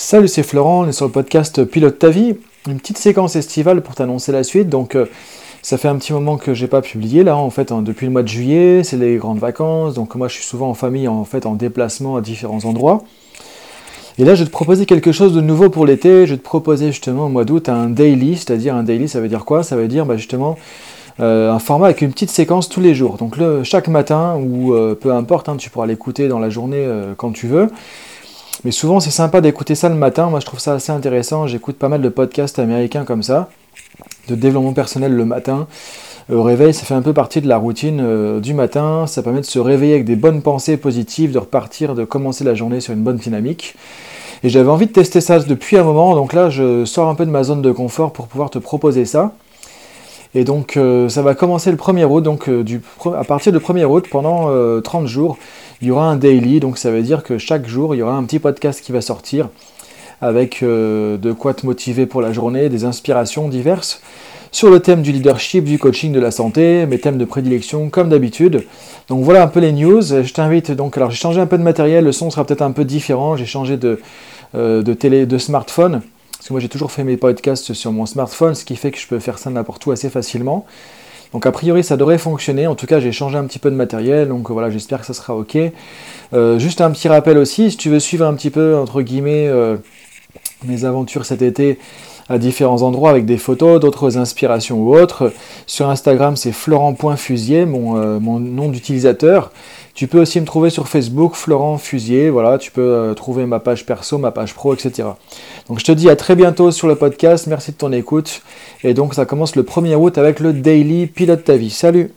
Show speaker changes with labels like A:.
A: Salut, c'est Florent, on est sur le podcast Pilote ta vie. Une petite séquence estivale pour t'annoncer la suite. Donc, euh, ça fait un petit moment que j'ai pas publié là, en fait, hein, depuis le mois de juillet, c'est les grandes vacances. Donc, moi, je suis souvent en famille, en fait, en déplacement à différents endroits. Et là, je vais te proposer quelque chose de nouveau pour l'été. Je vais te proposer justement au mois d'août un daily, c'est-à-dire un daily, ça veut dire quoi? Ça veut dire bah, justement euh, un format avec une petite séquence tous les jours. Donc, chaque matin, ou euh, peu importe, hein, tu pourras l'écouter dans la journée quand tu veux. Mais souvent, c'est sympa d'écouter ça le matin. Moi, je trouve ça assez intéressant. J'écoute pas mal de podcasts américains comme ça, de développement personnel le matin. Au réveil, ça fait un peu partie de la routine euh, du matin. Ça permet de se réveiller avec des bonnes pensées positives, de repartir, de commencer la journée sur une bonne dynamique. Et j'avais envie de tester ça depuis un moment. Donc là, je sors un peu de ma zone de confort pour pouvoir te proposer ça. Et donc euh, ça va commencer le 1er août, donc euh, à partir du 1er août, pendant 30 jours, il y aura un daily, donc ça veut dire que chaque jour, il y aura un petit podcast qui va sortir avec euh, de quoi te motiver pour la journée, des inspirations diverses sur le thème du leadership, du coaching, de la santé, mes thèmes de prédilection comme d'habitude. Donc voilà un peu les news. Je t'invite donc, alors j'ai changé un peu de matériel, le son sera peut-être un peu différent, j'ai changé de, euh, de télé, de smartphone. Parce que moi j'ai toujours fait mes podcasts sur mon smartphone, ce qui fait que je peux faire ça n'importe où assez facilement. Donc a priori ça devrait fonctionner, en tout cas j'ai changé un petit peu de matériel, donc voilà j'espère que ça sera ok. Euh, juste un petit rappel aussi, si tu veux suivre un petit peu entre guillemets euh, mes aventures cet été à différents endroits avec des photos, d'autres inspirations ou autres, sur Instagram c'est florent.fusier, mon, euh, mon nom d'utilisateur. Tu peux aussi me trouver sur Facebook, Florent Fusier, voilà, tu peux trouver ma page perso, ma page pro, etc. Donc je te dis à très bientôt sur le podcast, merci de ton écoute. Et donc ça commence le 1er août avec le Daily Pilote ta vie. Salut